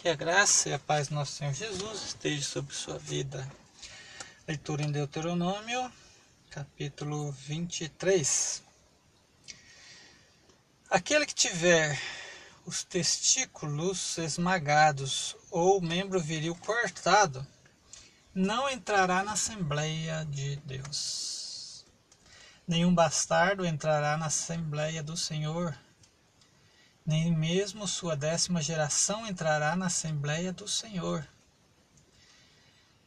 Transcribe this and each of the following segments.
Que a graça e a paz do nosso Senhor Jesus esteja sobre sua vida. Leitura em Deuteronômio, capítulo 23. Aquele que tiver os testículos esmagados ou o membro viril cortado, não entrará na Assembleia de Deus. Nenhum bastardo entrará na Assembleia do Senhor nem mesmo sua décima geração entrará na Assembleia do Senhor.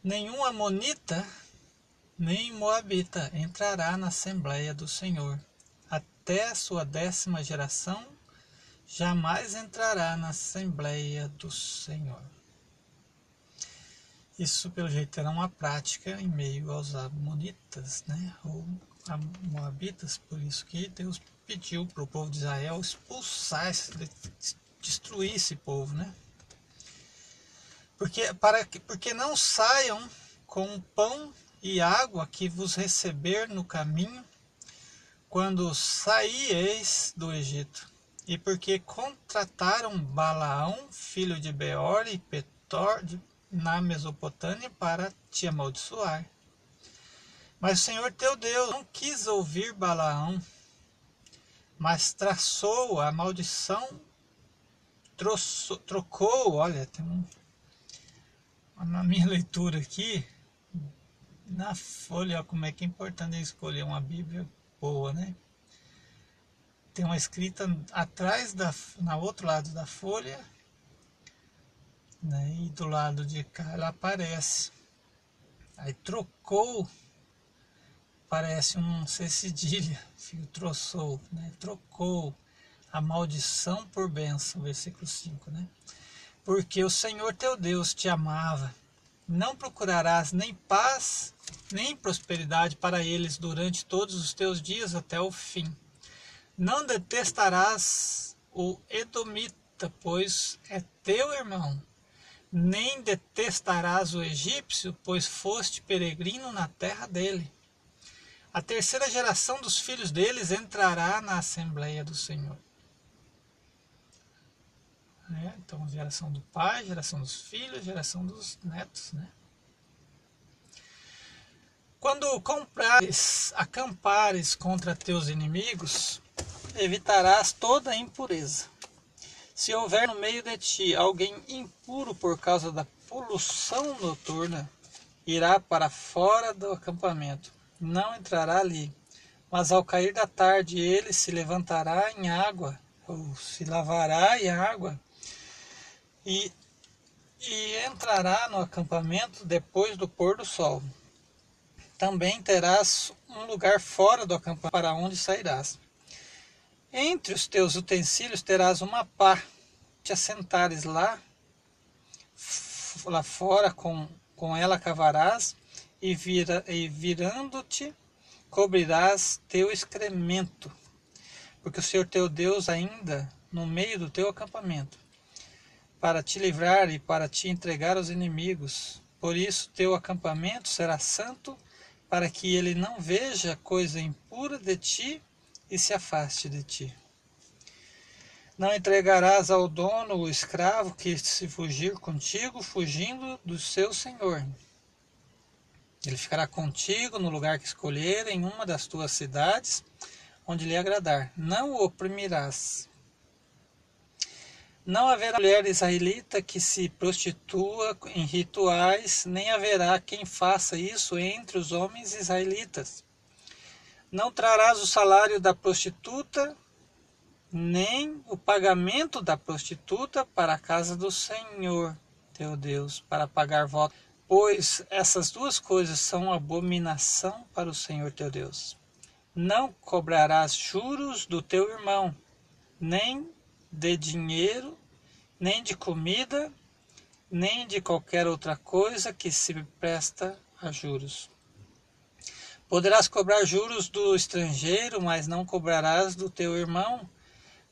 Nenhum Amonita, nem Moabita entrará na Assembleia do Senhor. Até a sua décima geração jamais entrará na Assembleia do Senhor. Isso, pelo jeito, era uma prática em meio aos Amonitas, né? ou Moabitas, por isso que Deus pediu para o povo de Israel expulsar, destruir esse povo, né? Porque, para, porque não saiam com pão e água que vos receber no caminho, quando saíeis do Egito, e porque contrataram Balaão, filho de Beor e Petor, na Mesopotâmia, para te amaldiçoar. Mas o Senhor teu Deus não quis ouvir Balaão, mas traçou a maldição, trocou, olha, tem um, na minha leitura aqui, na folha, olha como é que é importante escolher uma Bíblia boa, né? Tem uma escrita atrás, da, na outro lado da folha, né? e do lado de cá ela aparece. Aí trocou parece um C cedilha, troçou, né? trocou a maldição por bênção, versículo 5, né? Porque o Senhor teu Deus te amava, não procurarás nem paz, nem prosperidade para eles durante todos os teus dias até o fim. Não detestarás o Edomita, pois é teu irmão. Nem detestarás o egípcio, pois foste peregrino na terra dele a terceira geração dos filhos deles entrará na Assembleia do Senhor. É, então, geração do pai, geração dos filhos, geração dos netos. Né? Quando comprares, acampares contra teus inimigos, evitarás toda impureza. Se houver no meio de ti alguém impuro por causa da poluição noturna, irá para fora do acampamento não entrará ali. Mas ao cair da tarde ele se levantará em água, ou se lavará em água, e, e entrará no acampamento depois do pôr do sol. Também terás um lugar fora do acampamento para onde sairás. Entre os teus utensílios terás uma pá, te assentares lá, lá fora com, com ela cavarás e, vira, e virando-te cobrirás teu excremento, porque o Senhor teu Deus ainda no meio do teu acampamento, para te livrar e para te entregar aos inimigos. Por isso teu acampamento será santo, para que ele não veja coisa impura de ti e se afaste de ti. Não entregarás ao dono o escravo que se fugir contigo, fugindo do seu senhor. Ele ficará contigo no lugar que escolher, em uma das tuas cidades, onde lhe agradar. Não o oprimirás. Não haverá mulher israelita que se prostitua em rituais, nem haverá quem faça isso entre os homens israelitas. Não trarás o salário da prostituta, nem o pagamento da prostituta para a casa do Senhor teu Deus, para pagar voto pois essas duas coisas são abominação para o Senhor teu Deus. Não cobrarás juros do teu irmão, nem de dinheiro, nem de comida, nem de qualquer outra coisa que se presta a juros. Poderás cobrar juros do estrangeiro, mas não cobrarás do teu irmão,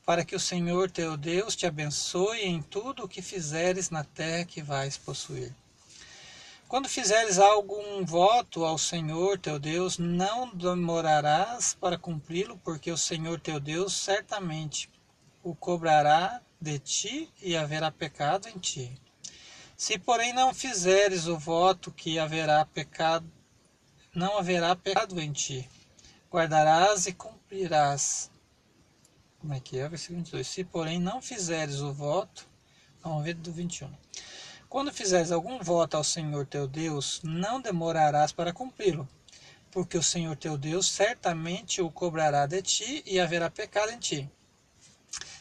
para que o Senhor teu Deus te abençoe em tudo o que fizeres na terra que vais possuir. Quando fizeres algum voto ao Senhor teu Deus, não demorarás para cumpri-lo, porque o Senhor teu Deus certamente o cobrará de ti e haverá pecado em ti. Se porém não fizeres o voto que haverá pecado, não haverá pecado em ti. Guardarás e cumprirás. Como é que é? Versículo 22. Se porém não fizeres o voto, vamos ver do 21. Quando fizeres algum voto ao Senhor teu Deus, não demorarás para cumpri-lo, porque o Senhor teu Deus certamente o cobrará de ti e haverá pecado em ti.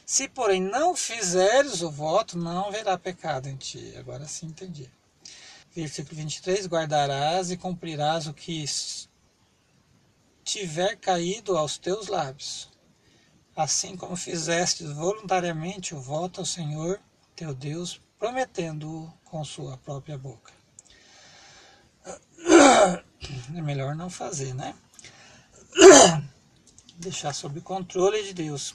Se, porém, não fizeres o voto, não haverá pecado em ti. Agora sim entendi. Versículo 23: Guardarás e cumprirás o que tiver caído aos teus lábios, assim como fizestes voluntariamente o voto ao Senhor teu Deus, prometendo-o com sua própria boca. É melhor não fazer, né? Deixar sob controle de Deus.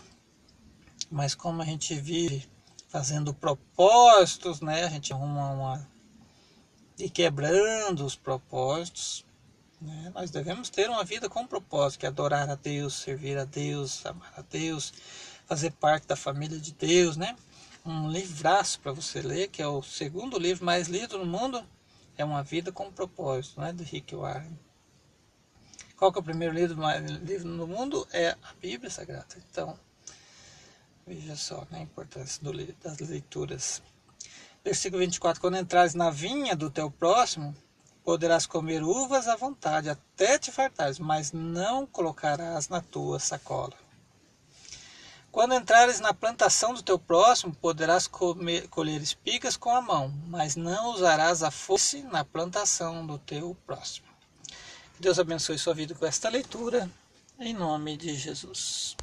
Mas como a gente vive fazendo propósitos, né? A gente arruma uma. E quebrando os propósitos. Né? Nós devemos ter uma vida com propósito, que é adorar a Deus, servir a Deus, amar a Deus, fazer parte da família de Deus, né? Um livraço para você ler, que é o segundo livro mais lido no mundo, é Uma Vida com Propósito, né? Do Rick Warren. Qual que é o primeiro livro, livro no mundo? É a Bíblia Sagrada. Então, Veja só né, a importância do, das leituras. Versículo 24: Quando entrares na vinha do teu próximo, poderás comer uvas à vontade, até te fartares, mas não colocarás na tua sacola. Quando entrares na plantação do teu próximo, poderás comer, colher espigas com a mão, mas não usarás a foice na plantação do teu próximo. Deus abençoe sua vida com esta leitura, em nome de Jesus.